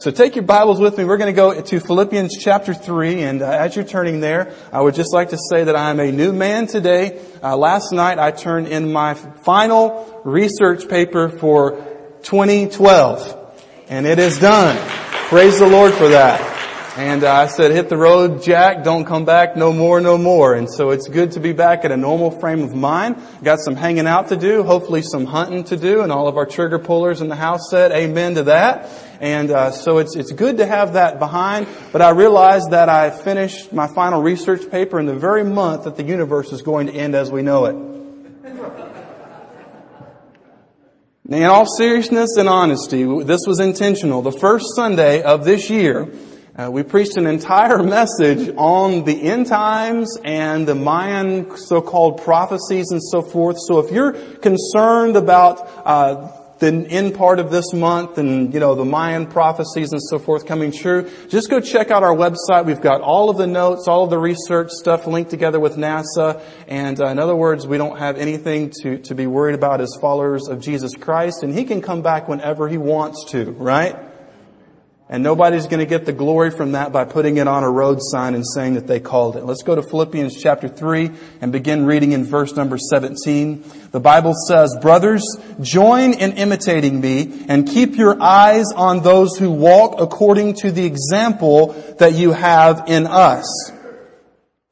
So take your Bibles with me. We're going to go to Philippians chapter 3. And uh, as you're turning there, I would just like to say that I am a new man today. Uh, last night I turned in my final research paper for 2012. And it is done. Praise the Lord for that. And uh, I said, hit the road, Jack, don't come back no more, no more. And so it's good to be back at a normal frame of mind. Got some hanging out to do, hopefully some hunting to do, and all of our trigger pullers in the house said amen to that. And uh, so it's, it's good to have that behind, but I realized that I finished my final research paper in the very month that the universe is going to end as we know it. In all seriousness and honesty, this was intentional. The first Sunday of this year, uh, we preached an entire message on the end times and the Mayan so-called prophecies and so forth. So if you're concerned about uh, the end part of this month and, you know, the Mayan prophecies and so forth coming true, just go check out our website. We've got all of the notes, all of the research stuff linked together with NASA. And uh, in other words, we don't have anything to, to be worried about as followers of Jesus Christ. And He can come back whenever He wants to, right? And nobody's going to get the glory from that by putting it on a road sign and saying that they called it. Let's go to Philippians chapter 3 and begin reading in verse number 17. The Bible says, Brothers, join in imitating me and keep your eyes on those who walk according to the example that you have in us.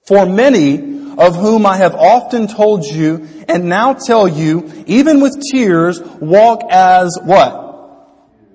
For many of whom I have often told you and now tell you, even with tears, walk as what?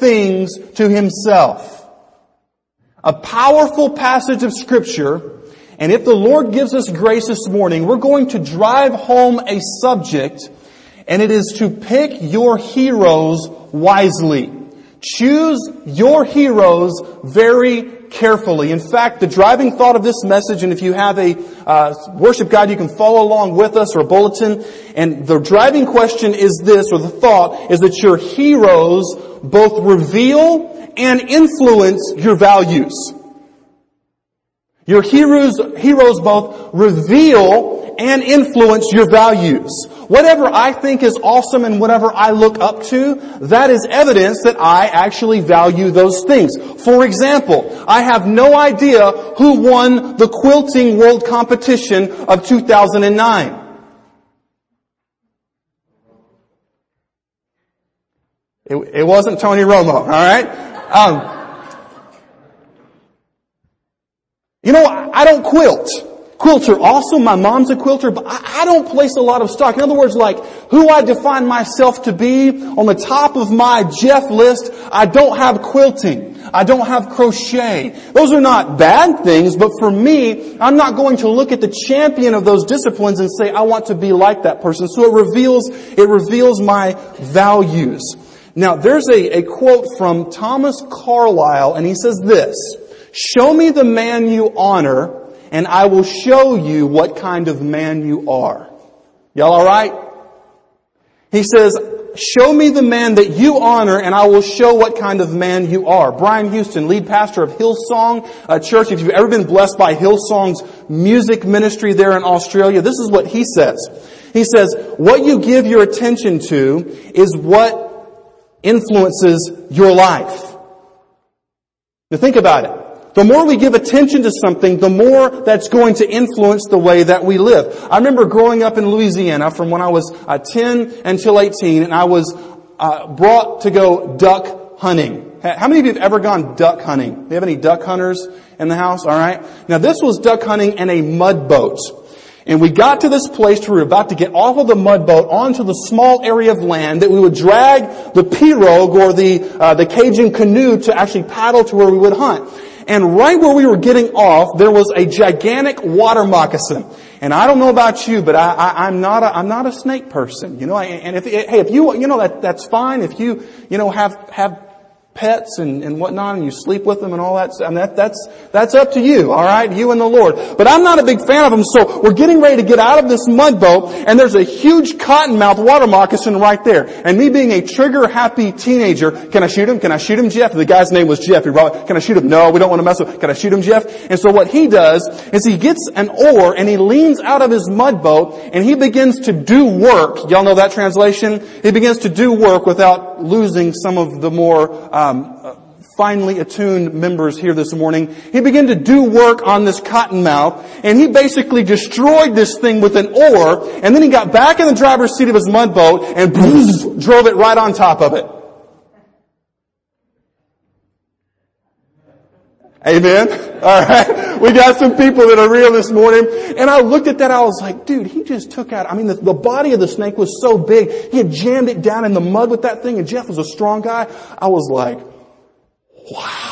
things to himself. A powerful passage of scripture, and if the Lord gives us grace this morning, we're going to drive home a subject, and it is to pick your heroes wisely. Choose your heroes very carefully. In fact, the driving thought of this message, and if you have a uh, worship guide, you can follow along with us or a bulletin. And the driving question is this, or the thought is that your heroes both reveal and influence your values. Your heroes, heroes both reveal and influence your values. Whatever I think is awesome and whatever I look up to, that is evidence that I actually value those things. For example, I have no idea who won the quilting world competition of 2009. It, it wasn't Tony Romo, alright? Um, you know, I don't quilt. Quilts are awesome. My mom's a quilter, but I, I don't place a lot of stock. In other words, like who I define myself to be on the top of my Jeff list, I don't have quilting. I don't have crochet. Those are not bad things, but for me, I'm not going to look at the champion of those disciplines and say, I want to be like that person. So it reveals, it reveals my values. Now, there's a, a quote from Thomas Carlyle, and he says this, Show me the man you honor, and I will show you what kind of man you are. Y'all alright? He says, show me the man that you honor and I will show what kind of man you are. Brian Houston, lead pastor of Hillsong uh, Church. If you've ever been blessed by Hillsong's music ministry there in Australia, this is what he says. He says, what you give your attention to is what influences your life. Now think about it. The more we give attention to something, the more that's going to influence the way that we live. I remember growing up in Louisiana from when I was uh, 10 until 18 and I was uh, brought to go duck hunting. How many of you have ever gone duck hunting? Do you have any duck hunters in the house? Alright. Now this was duck hunting in a mud boat. And we got to this place where we were about to get off of the mud boat onto the small area of land that we would drag the pirogue or the, uh, the Cajun canoe to actually paddle to where we would hunt. And right where we were getting off, there was a gigantic water moccasin. And I don't know about you, but I, am not a, I'm not a snake person. You know, and if, hey, if you, you know, that, that's fine. If you, you know, have, have pets and, and whatnot and you sleep with them and all that. And that, that's, that's up to you, alright? You and the Lord. But I'm not a big fan of them, so we're getting ready to get out of this mud boat and there's a huge cottonmouth water moccasin right there. And me being a trigger happy teenager, can I shoot him? Can I shoot him, Jeff? The guy's name was Jeff. He brought, can I shoot him? No, we don't want to mess with, him. can I shoot him, Jeff? And so what he does is he gets an oar and he leans out of his mud boat and he begins to do work. Y'all know that translation? He begins to do work without losing some of the more, um, finely attuned members here this morning. He began to do work on this cottonmouth and he basically destroyed this thing with an oar and then he got back in the driver's seat of his mud boat and drove it right on top of it. Amen. All right. We got some people that are real this morning. And I looked at that. I was like, dude, he just took out, I mean, the, the, body of the snake was so big. He had jammed it down in the mud with that thing. And Jeff was a strong guy. I was like, wow.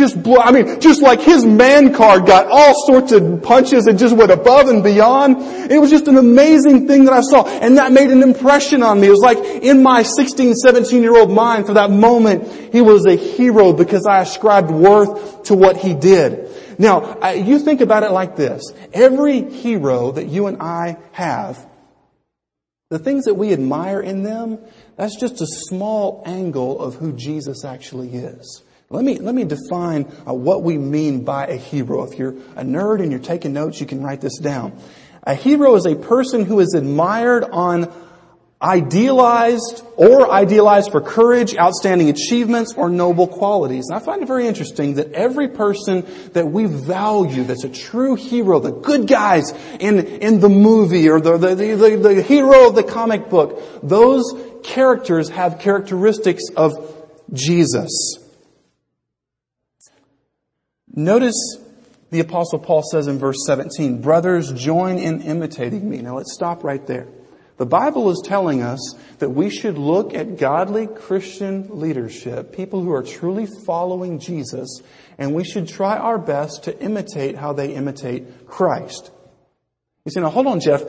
Just blow, I mean, just like his man card got all sorts of punches and just went above and beyond. It was just an amazing thing that I saw. And that made an impression on me. It was like in my 16, 17 year old mind for that moment, he was a hero because I ascribed worth to what he did. Now, you think about it like this. Every hero that you and I have, the things that we admire in them, that's just a small angle of who Jesus actually is. Let me, let me define uh, what we mean by a hero. If you're a nerd and you're taking notes, you can write this down. A hero is a person who is admired on idealized or idealized for courage, outstanding achievements, or noble qualities. And I find it very interesting that every person that we value that's a true hero, the good guys in, in the movie or the, the, the, the hero of the comic book, those characters have characteristics of Jesus. Notice the apostle Paul says in verse 17, brothers, join in imitating me. Now let's stop right there. The Bible is telling us that we should look at godly Christian leadership, people who are truly following Jesus, and we should try our best to imitate how they imitate Christ. You say, now hold on, Jeff.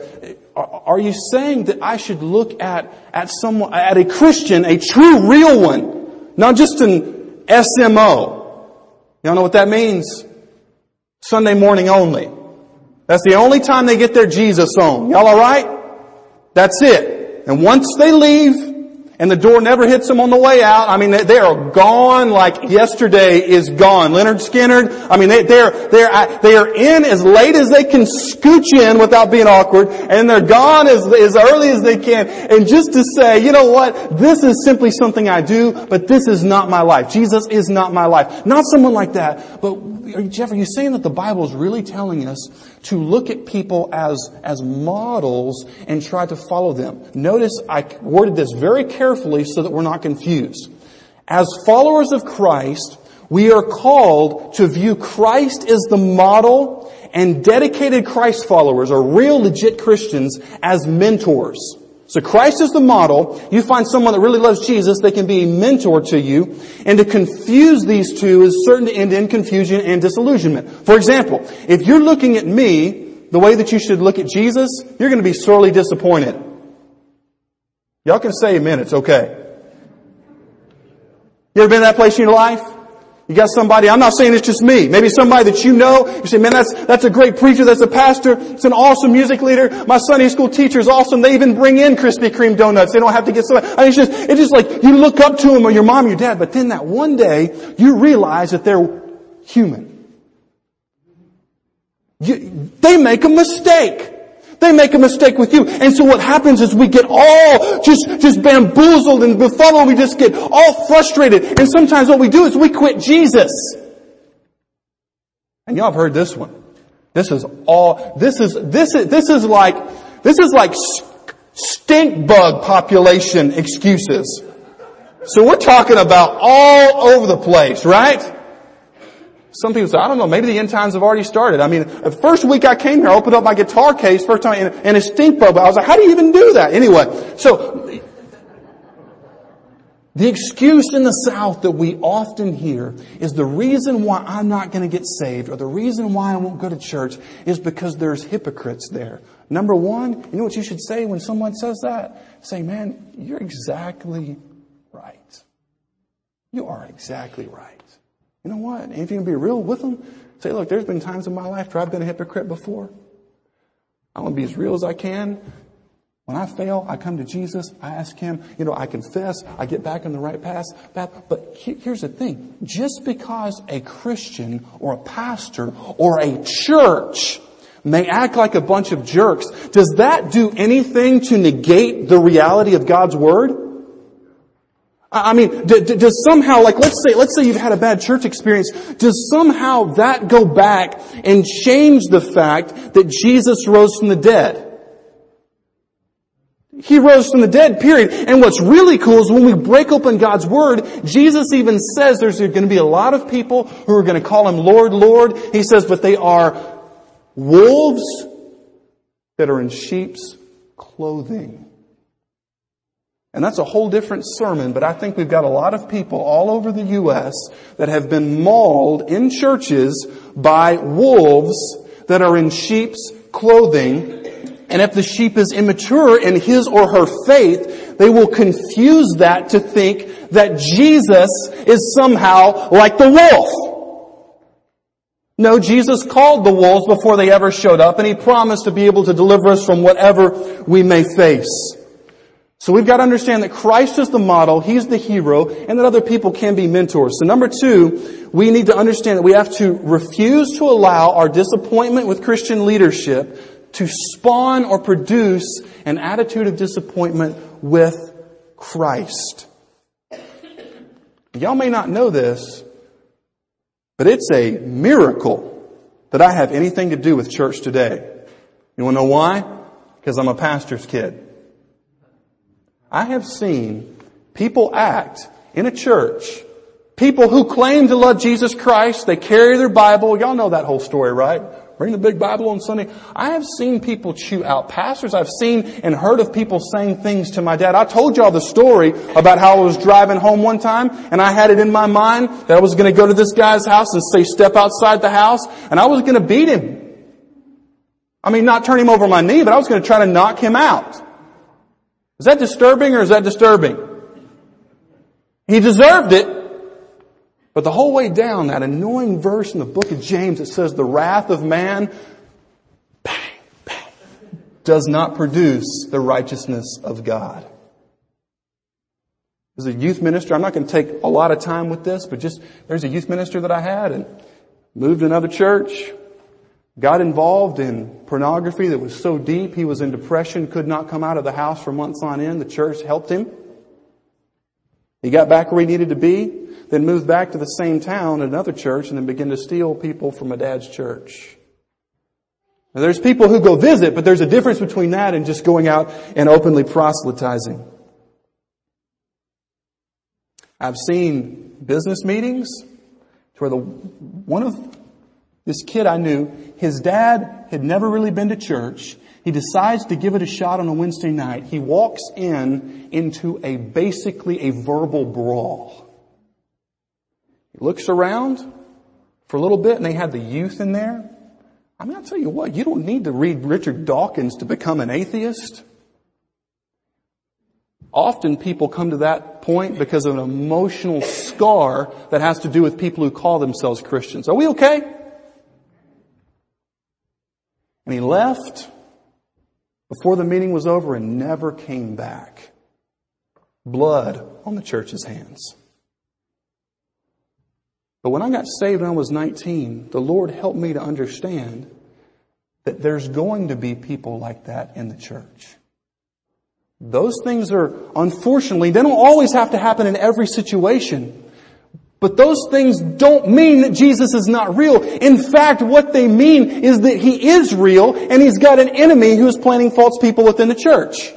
Are you saying that I should look at, at someone, at a Christian, a true, real one, not just an SMO? Y'all know what that means? Sunday morning only. That's the only time they get their Jesus on. Y'all alright? That's it. And once they leave, and the door never hits them on the way out. I mean, they, are gone like yesterday is gone. Lynyrd Skynyrd, I mean, they, they're, they're, they are in as late as they can scooch in without being awkward, and they're gone as, as early as they can. And just to say, you know what, this is simply something I do, but this is not my life. Jesus is not my life. Not someone like that, but Jeff, are you saying that the Bible is really telling us to look at people as, as models and try to follow them? Notice I worded this very carefully so that we're not confused. As followers of Christ, we are called to view Christ as the model and dedicated Christ followers or real legit Christians as mentors. So Christ is the model. You find someone that really loves Jesus, they can be a mentor to you. And to confuse these two is certain to end in confusion and disillusionment. For example, if you're looking at me the way that you should look at Jesus, you're going to be sorely disappointed. Y'all can say amen, it's okay. You ever been in that place in your life? You got somebody, I'm not saying it's just me, maybe somebody that you know, you say, man, that's, that's a great preacher, that's a pastor, it's an awesome music leader, my Sunday school teacher is awesome, they even bring in Krispy Kreme donuts, they don't have to get somebody, I mean, it's just, it's just like, you look up to them or your mom or your dad, but then that one day, you realize that they're human. You, they make a mistake. They make a mistake with you. And so what happens is we get all just, just bamboozled and befuddled. We just get all frustrated. And sometimes what we do is we quit Jesus. And y'all have heard this one. This is all, this is, this is, this is like, this is like stink bug population excuses. So we're talking about all over the place, right? Some people say, I don't know, maybe the end times have already started. I mean, the first week I came here, I opened up my guitar case, first time, and, a stink bug. I was like, how do you even do that? Anyway, so, the excuse in the South that we often hear is the reason why I'm not going to get saved or the reason why I won't go to church is because there's hypocrites there. Number one, you know what you should say when someone says that? Say, man, you're exactly right. You are exactly right. You know what? If you can be real with them, say, look, there's been times in my life where I've been a hypocrite before. I want to be as real as I can. When I fail, I come to Jesus, I ask Him, you know, I confess, I get back on the right path. But here's the thing. Just because a Christian or a pastor or a church may act like a bunch of jerks, does that do anything to negate the reality of God's Word? I mean, does somehow, like, let's say, let's say you've had a bad church experience, does somehow that go back and change the fact that Jesus rose from the dead? He rose from the dead, period. And what's really cool is when we break open God's Word, Jesus even says there's going to be a lot of people who are going to call Him Lord, Lord. He says, but they are wolves that are in sheep's clothing. And that's a whole different sermon, but I think we've got a lot of people all over the U.S. that have been mauled in churches by wolves that are in sheep's clothing. And if the sheep is immature in his or her faith, they will confuse that to think that Jesus is somehow like the wolf. No, Jesus called the wolves before they ever showed up and he promised to be able to deliver us from whatever we may face. So we've got to understand that Christ is the model, He's the hero, and that other people can be mentors. So number two, we need to understand that we have to refuse to allow our disappointment with Christian leadership to spawn or produce an attitude of disappointment with Christ. Y'all may not know this, but it's a miracle that I have anything to do with church today. You want to know why? Because I'm a pastor's kid. I have seen people act in a church, people who claim to love Jesus Christ, they carry their Bible. Y'all know that whole story, right? Bring the big Bible on Sunday. I have seen people chew out pastors. I've seen and heard of people saying things to my dad. I told y'all the story about how I was driving home one time and I had it in my mind that I was going to go to this guy's house and say step outside the house and I was going to beat him. I mean, not turn him over my knee, but I was going to try to knock him out. Is that disturbing or is that disturbing? He deserved it. But the whole way down, that annoying verse in the book of James that says the wrath of man bang, bang, does not produce the righteousness of God. As a youth minister, I'm not going to take a lot of time with this, but just, there's a youth minister that I had and moved to another church, got involved in pornography that was so deep he was in depression, could not come out of the house for months on end. The church helped him. He got back where he needed to be, then moved back to the same town at another church and then began to steal people from a dad's church. Now, there's people who go visit, but there's a difference between that and just going out and openly proselytizing. I've seen business meetings where the, one of this kid I knew, his dad had never really been to church. He decides to give it a shot on a Wednesday night. He walks in into a basically a verbal brawl. He looks around for a little bit and they had the youth in there. I mean, I'll tell you what, you don't need to read Richard Dawkins to become an atheist. Often people come to that point because of an emotional scar that has to do with people who call themselves Christians. Are we okay? And he left before the meeting was over and never came back. Blood on the church's hands. But when I got saved when I was 19, the Lord helped me to understand that there's going to be people like that in the church. Those things are, unfortunately, they don't always have to happen in every situation. But those things don't mean that Jesus is not real. In fact, what they mean is that He is real and He's got an enemy who is planting false people within the church.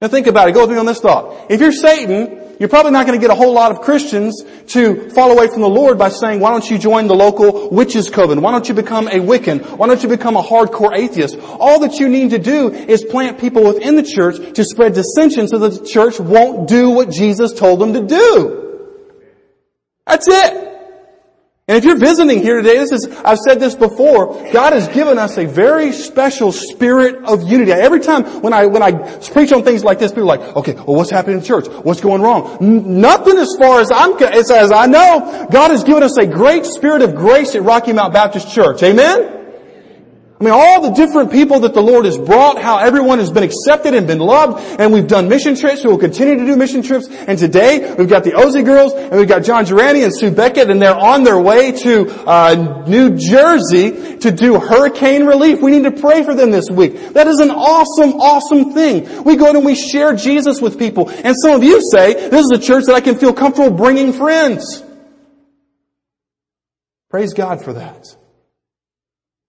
Now think about it. Go with me on this thought. If you're Satan, you're probably not going to get a whole lot of Christians to fall away from the Lord by saying, why don't you join the local witches coven? Why don't you become a Wiccan? Why don't you become a hardcore atheist? All that you need to do is plant people within the church to spread dissension so that the church won't do what Jesus told them to do. That's it. And if you're visiting here today, this is, I've said this before, God has given us a very special spirit of unity. Every time when I, when I preach on things like this, people are like, okay, well what's happening in church? What's going wrong? N- nothing as far as I'm, as, as I know. God has given us a great spirit of grace at Rocky Mount Baptist Church. Amen? I mean, all the different people that the Lord has brought, how everyone has been accepted and been loved, and we've done mission trips, we will continue to do mission trips, and today we've got the Ozzy girls, and we've got John Durante and Sue Beckett, and they're on their way to uh, New Jersey to do hurricane relief. We need to pray for them this week. That is an awesome, awesome thing. We go and we share Jesus with people, and some of you say, this is a church that I can feel comfortable bringing friends. Praise God for that.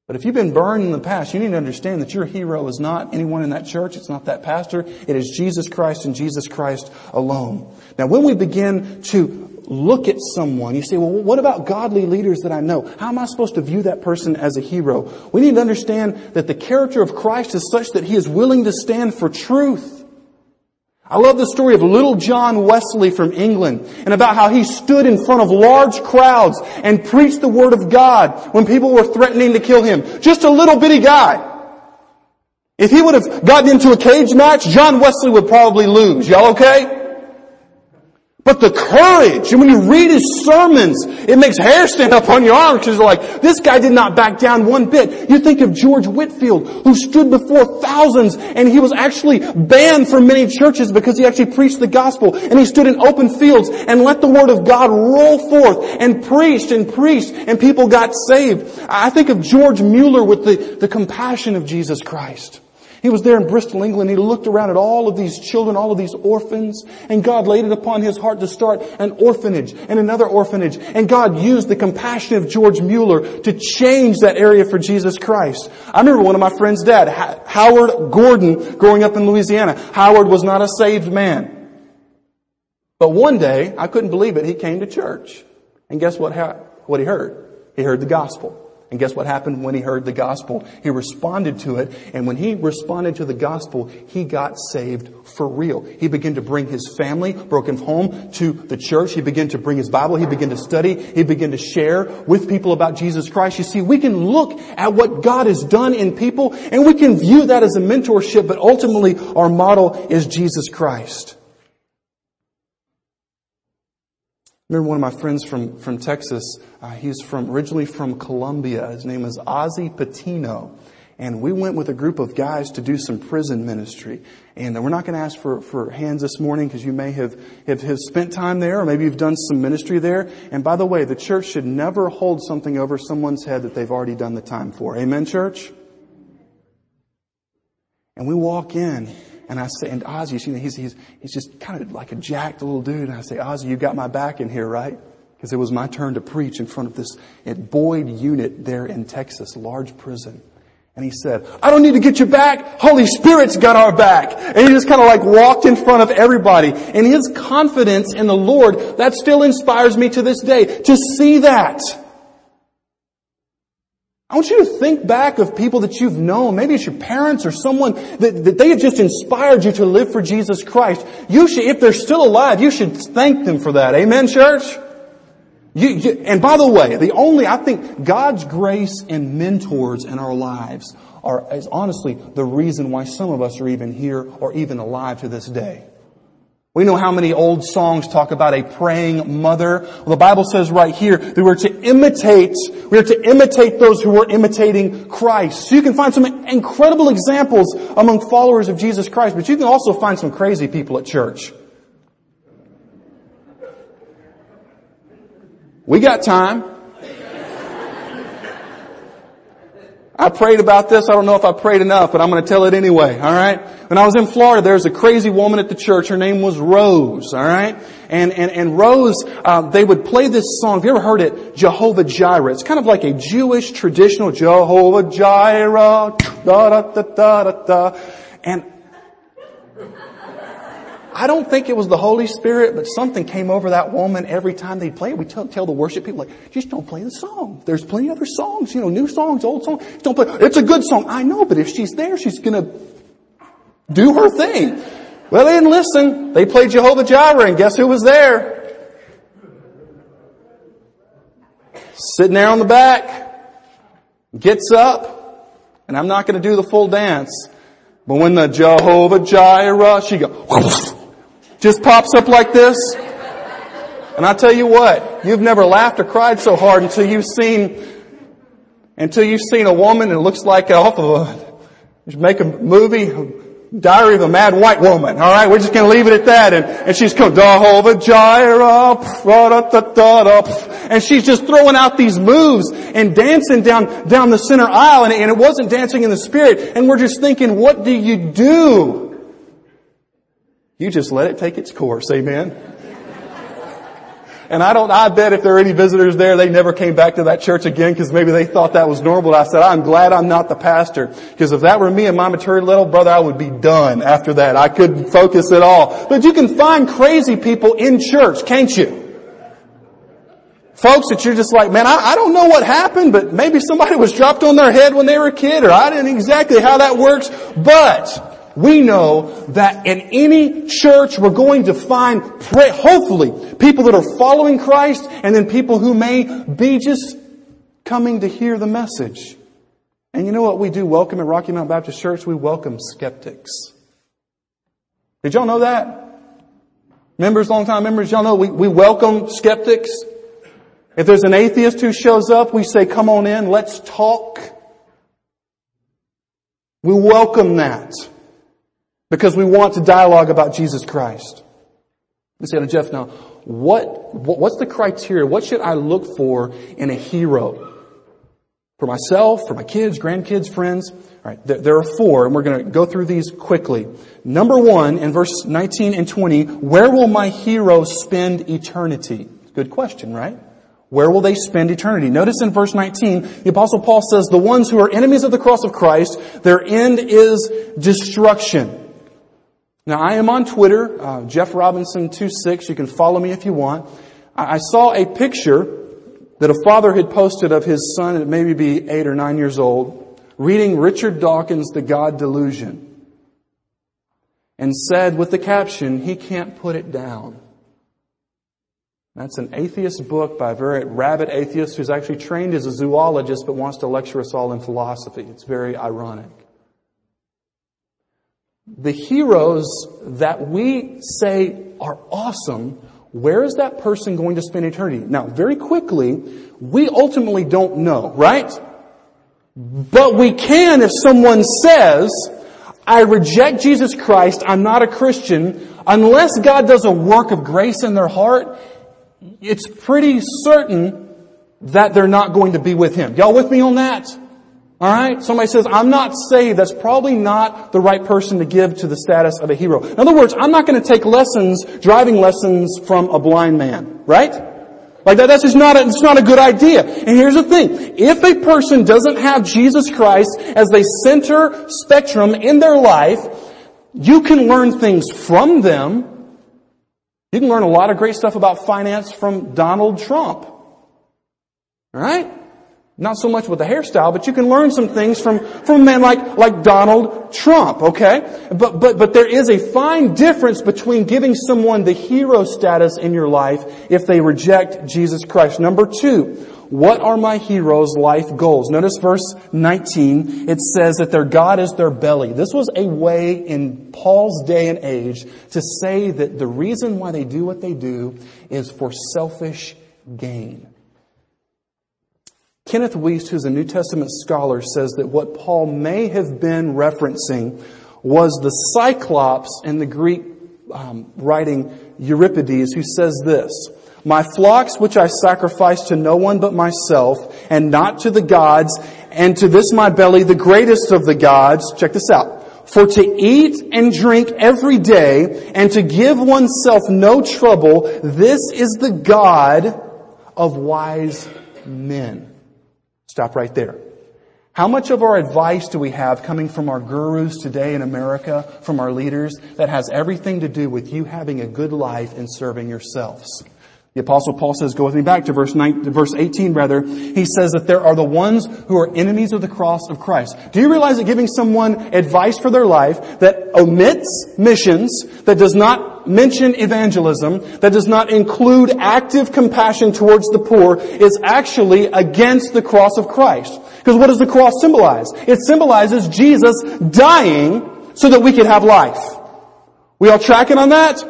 But if you've been burned in the past, you need to understand that your hero is not anyone in that church. It's not that pastor. It is Jesus Christ and Jesus Christ alone. Now when we begin to look at someone, you say, well, what about godly leaders that I know? How am I supposed to view that person as a hero? We need to understand that the character of Christ is such that he is willing to stand for truth. I love the story of little John Wesley from England and about how he stood in front of large crowds and preached the Word of God when people were threatening to kill him. Just a little bitty guy. If he would have gotten into a cage match, John Wesley would probably lose. Y'all okay? But the courage, and when you read his sermons, it makes hair stand up on your arms because you're like, this guy did not back down one bit. You think of George Whitefield, who stood before thousands, and he was actually banned from many churches because he actually preached the gospel, and he stood in open fields and let the word of God roll forth, and preached and preached, and people got saved. I think of George Mueller with the, the compassion of Jesus Christ. He was there in Bristol, England. He looked around at all of these children, all of these orphans, and God laid it upon his heart to start an orphanage and another orphanage. And God used the compassion of George Mueller to change that area for Jesus Christ. I remember one of my friend's dad, Howard Gordon, growing up in Louisiana. Howard was not a saved man. But one day, I couldn't believe it, he came to church. And guess what, what he heard? He heard the gospel. And guess what happened when he heard the gospel? He responded to it. And when he responded to the gospel, he got saved for real. He began to bring his family, broken home to the church. He began to bring his Bible. He began to study. He began to share with people about Jesus Christ. You see, we can look at what God has done in people and we can view that as a mentorship, but ultimately our model is Jesus Christ. Remember one of my friends from, from Texas. Uh, he's from, originally from Colombia. His name is Ozzy Patino. And we went with a group of guys to do some prison ministry. And we're not going to ask for, for hands this morning because you may have, have, have spent time there or maybe you've done some ministry there. And by the way, the church should never hold something over someone's head that they've already done the time for. Amen, church? And we walk in and I say, and Ozzy, you know, he's, he's, he's just kind of like a jacked little dude. And I say, Ozzy, you got my back in here, right? Because it was my turn to preach in front of this at Boyd unit there in Texas, large prison. And he said, I don't need to get your back. Holy Spirit's got our back. And he just kind of like walked in front of everybody. And his confidence in the Lord, that still inspires me to this day to see that. I want you to think back of people that you've known. Maybe it's your parents or someone that, that they have just inspired you to live for Jesus Christ. You should, if they're still alive, you should thank them for that. Amen, church? You, you, and by the way, the only, I think God's grace and mentors in our lives are, is honestly the reason why some of us are even here or even alive to this day. We know how many old songs talk about a praying mother. Well, the Bible says right here that we're to imitate, we're to imitate those who are imitating Christ. So you can find some incredible examples among followers of Jesus Christ, but you can also find some crazy people at church. We got time. I prayed about this. I don't know if I prayed enough, but I'm going to tell it anyway. All right. When I was in Florida, there was a crazy woman at the church. Her name was Rose. All right. And and and Rose, uh, they would play this song. Have you ever heard it? Jehovah Jireh. It's kind of like a Jewish traditional Jehovah Jireh. Da da da da da. And I don't think it was the Holy Spirit, but something came over that woman every time they play it. We tell, tell the worship people, like, just don't play the song. There's plenty of other songs, you know, new songs, old songs. Don't play. It's a good song. I know, but if she's there, she's gonna do her thing. Well, they didn't listen. They played Jehovah Jireh, and guess who was there? sitting there on the back, gets up, and I'm not going to do the full dance, but when the Jehovah Jireh, she goes, just pops up like this. And I tell you what, you've never laughed or cried so hard until you've seen, until you've seen a woman that looks like off of a, make a movie, Diary of a Mad White Woman. All right, we're just going to leave it at that. And, and she's coming, Jehovah Jireh, and she's just throwing out these moves and dancing down down the center aisle, and, and it wasn't dancing in the spirit. And we're just thinking, what do you do? You just let it take its course. Amen. And I don't, I bet if there are any visitors there, they never came back to that church again because maybe they thought that was normal. I said, I'm glad I'm not the pastor because if that were me and my mature little brother, I would be done after that. I couldn't focus at all. But you can find crazy people in church, can't you? Folks that you're just like, man, I, I don't know what happened, but maybe somebody was dropped on their head when they were a kid or I didn't exactly how that works, but we know that in any church we're going to find, pray, hopefully, people that are following Christ and then people who may be just coming to hear the message. And you know what we do welcome at Rocky Mount Baptist Church? We welcome skeptics. Did y'all know that? Members, long-time members, y'all know we, we welcome skeptics. If there's an atheist who shows up, we say, come on in, let's talk. We welcome that. Because we want to dialogue about Jesus Christ. We say to Jeff now, what, what's the criteria? What should I look for in a hero? For myself, for my kids, grandkids, friends? Alright, there, there are four, and we're gonna go through these quickly. Number one, in verse 19 and 20, where will my hero spend eternity? Good question, right? Where will they spend eternity? Notice in verse 19, the apostle Paul says, the ones who are enemies of the cross of Christ, their end is destruction. Now I am on Twitter, uh, Jeff Robinson 26. You can follow me if you want. I, I saw a picture that a father had posted of his son at maybe be eight or nine years old, reading Richard Dawkins' The God Delusion, and said with the caption, he can't put it down. That's an atheist book by a very rabid atheist who's actually trained as a zoologist but wants to lecture us all in philosophy. It's very ironic the heroes that we say are awesome, where is that person going to spend eternity? Now, very quickly, we ultimately don't know, right? But we can if someone says, I reject Jesus Christ, I'm not a Christian, unless God does a work of grace in their heart, it's pretty certain that they're not going to be with Him. Y'all with me on that? Alright? Somebody says, I'm not saved. That's probably not the right person to give to the status of a hero. In other words, I'm not going to take lessons, driving lessons from a blind man. Right? Like that, that's just not a, it's not a good idea. And here's the thing. If a person doesn't have Jesus Christ as the center spectrum in their life, you can learn things from them. You can learn a lot of great stuff about finance from Donald Trump. Alright? Not so much with the hairstyle, but you can learn some things from, from a man like, like Donald Trump, okay? But, but, but there is a fine difference between giving someone the hero status in your life if they reject Jesus Christ. Number two, what are my heroes' life goals? Notice verse 19. It says that their God is their belly. This was a way in Paul's day and age to say that the reason why they do what they do is for selfish gain. Kenneth Wuest, who's a New Testament scholar, says that what Paul may have been referencing was the Cyclops in the Greek um, writing Euripides, who says this, My flocks which I sacrifice to no one but myself, and not to the gods, and to this my belly, the greatest of the gods, check this out, for to eat and drink every day, and to give oneself no trouble, this is the God of wise men. Stop right there. How much of our advice do we have coming from our gurus today in America, from our leaders, that has everything to do with you having a good life and serving yourselves? The apostle Paul says, go with me back to verse 9, verse 18 rather. He says that there are the ones who are enemies of the cross of Christ. Do you realize that giving someone advice for their life that omits missions, that does not mention evangelism, that does not include active compassion towards the poor, is actually against the cross of Christ. Because what does the cross symbolize? It symbolizes Jesus dying so that we could have life. We all tracking on that?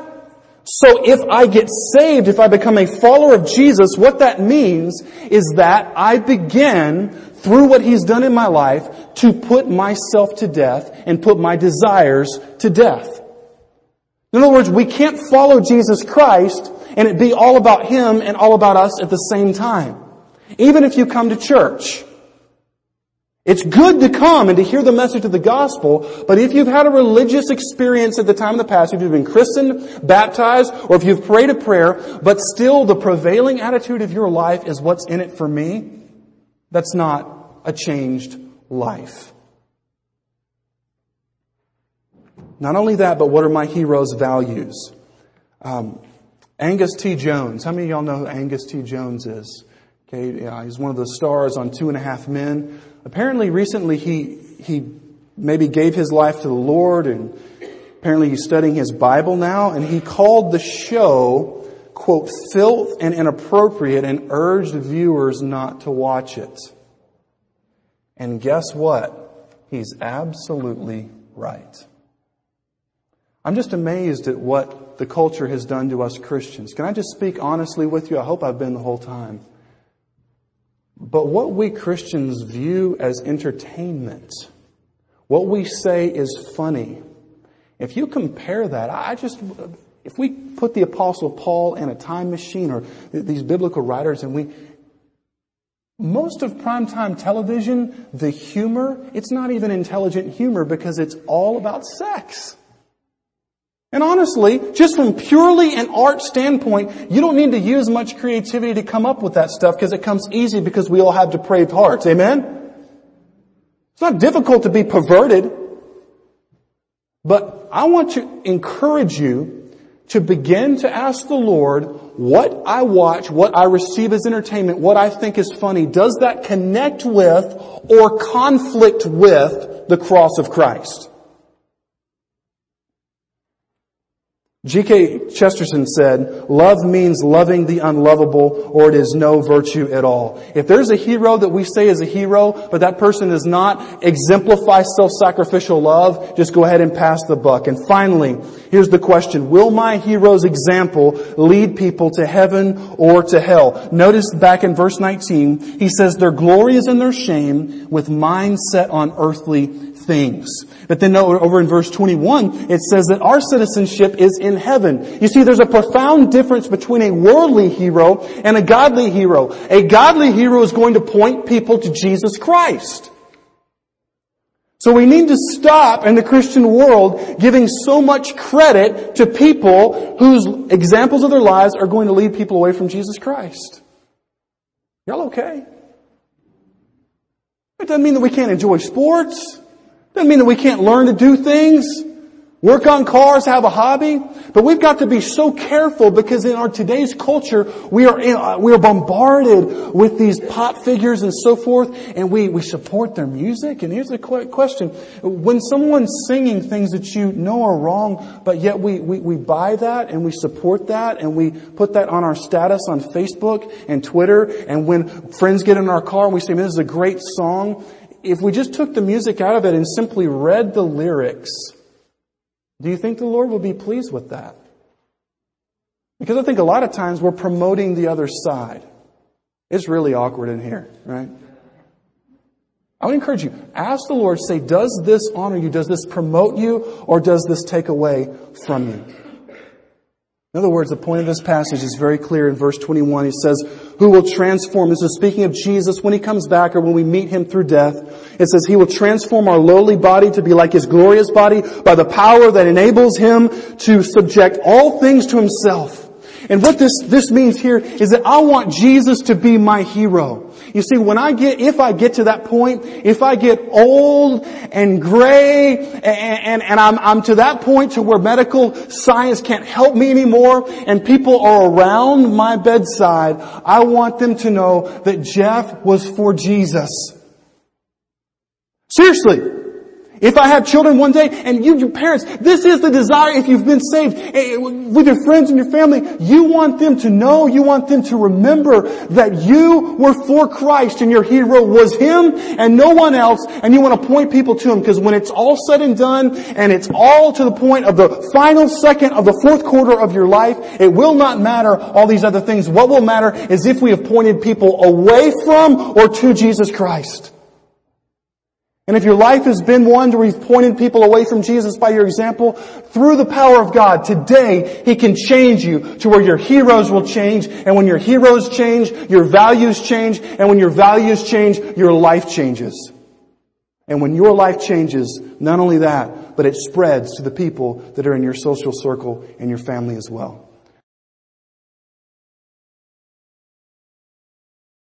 So if I get saved, if I become a follower of Jesus, what that means is that I begin, through what He's done in my life, to put myself to death and put my desires to death. In other words, we can't follow Jesus Christ and it be all about Him and all about us at the same time. Even if you come to church. It's good to come and to hear the message of the gospel, but if you've had a religious experience at the time of the past, if you've been christened, baptized, or if you've prayed a prayer, but still the prevailing attitude of your life is what's in it for me, that's not a changed life. Not only that, but what are my hero's values? Um, Angus T. Jones. How many of y'all know who Angus T. Jones is? Okay, yeah, he's one of the stars on Two and a Half Men. Apparently recently he, he maybe gave his life to the Lord and apparently he's studying his Bible now and he called the show, quote, filth and inappropriate and urged viewers not to watch it. And guess what? He's absolutely right. I'm just amazed at what the culture has done to us Christians. Can I just speak honestly with you? I hope I've been the whole time. But what we Christians view as entertainment, what we say is funny, if you compare that, I just, if we put the apostle Paul in a time machine or these biblical writers and we, most of primetime television, the humor, it's not even intelligent humor because it's all about sex. And honestly, just from purely an art standpoint, you don't need to use much creativity to come up with that stuff because it comes easy because we all have depraved hearts. Amen? It's not difficult to be perverted. But I want to encourage you to begin to ask the Lord, what I watch, what I receive as entertainment, what I think is funny, does that connect with or conflict with the cross of Christ? G.K. Chesterton said, love means loving the unlovable or it is no virtue at all. If there's a hero that we say is a hero, but that person does not exemplify self-sacrificial love, just go ahead and pass the buck. And finally, here's the question. Will my hero's example lead people to heaven or to hell? Notice back in verse 19, he says, their glory is in their shame with mind set on earthly things. But then over in verse 21, it says that our citizenship is in heaven. You see, there's a profound difference between a worldly hero and a godly hero. A godly hero is going to point people to Jesus Christ. So we need to stop in the Christian world giving so much credit to people whose examples of their lives are going to lead people away from Jesus Christ. Y'all okay? It doesn't mean that we can't enjoy sports. Doesn't mean that we can't learn to do things, work on cars, have a hobby, but we've got to be so careful because in our today's culture, we are in, uh, we are bombarded with these pop figures and so forth, and we, we support their music. And here's the question. When someone's singing things that you know are wrong, but yet we, we, we buy that and we support that and we put that on our status on Facebook and Twitter, and when friends get in our car and we say, this is a great song, if we just took the music out of it and simply read the lyrics, do you think the Lord will be pleased with that? Because I think a lot of times we're promoting the other side. It's really awkward in here, right? I would encourage you, ask the Lord, say, does this honor you? Does this promote you? Or does this take away from you? In other words, the point of this passage is very clear in verse 21. He says, who will transform, this is speaking of Jesus when he comes back or when we meet him through death. It says he will transform our lowly body to be like his glorious body by the power that enables him to subject all things to himself. And what this, this means here is that I want Jesus to be my hero. You see, when I get, if I get to that point, if I get old and gray and, and, and I'm, I'm to that point to where medical science can't help me anymore and people are around my bedside, I want them to know that Jeff was for Jesus. Seriously. If I have children one day, and you, your parents, this is the desire if you've been saved, eh, with your friends and your family, you want them to know, you want them to remember that you were for Christ and your hero was Him and no one else, and you want to point people to Him, because when it's all said and done, and it's all to the point of the final second of the fourth quarter of your life, it will not matter all these other things. What will matter is if we have pointed people away from or to Jesus Christ. And if your life has been one where you've pointed people away from Jesus by your example, through the power of God, today He can change you to where your heroes will change. And when your heroes change, your values change. And when your values change, your life changes. And when your life changes, not only that, but it spreads to the people that are in your social circle and your family as well.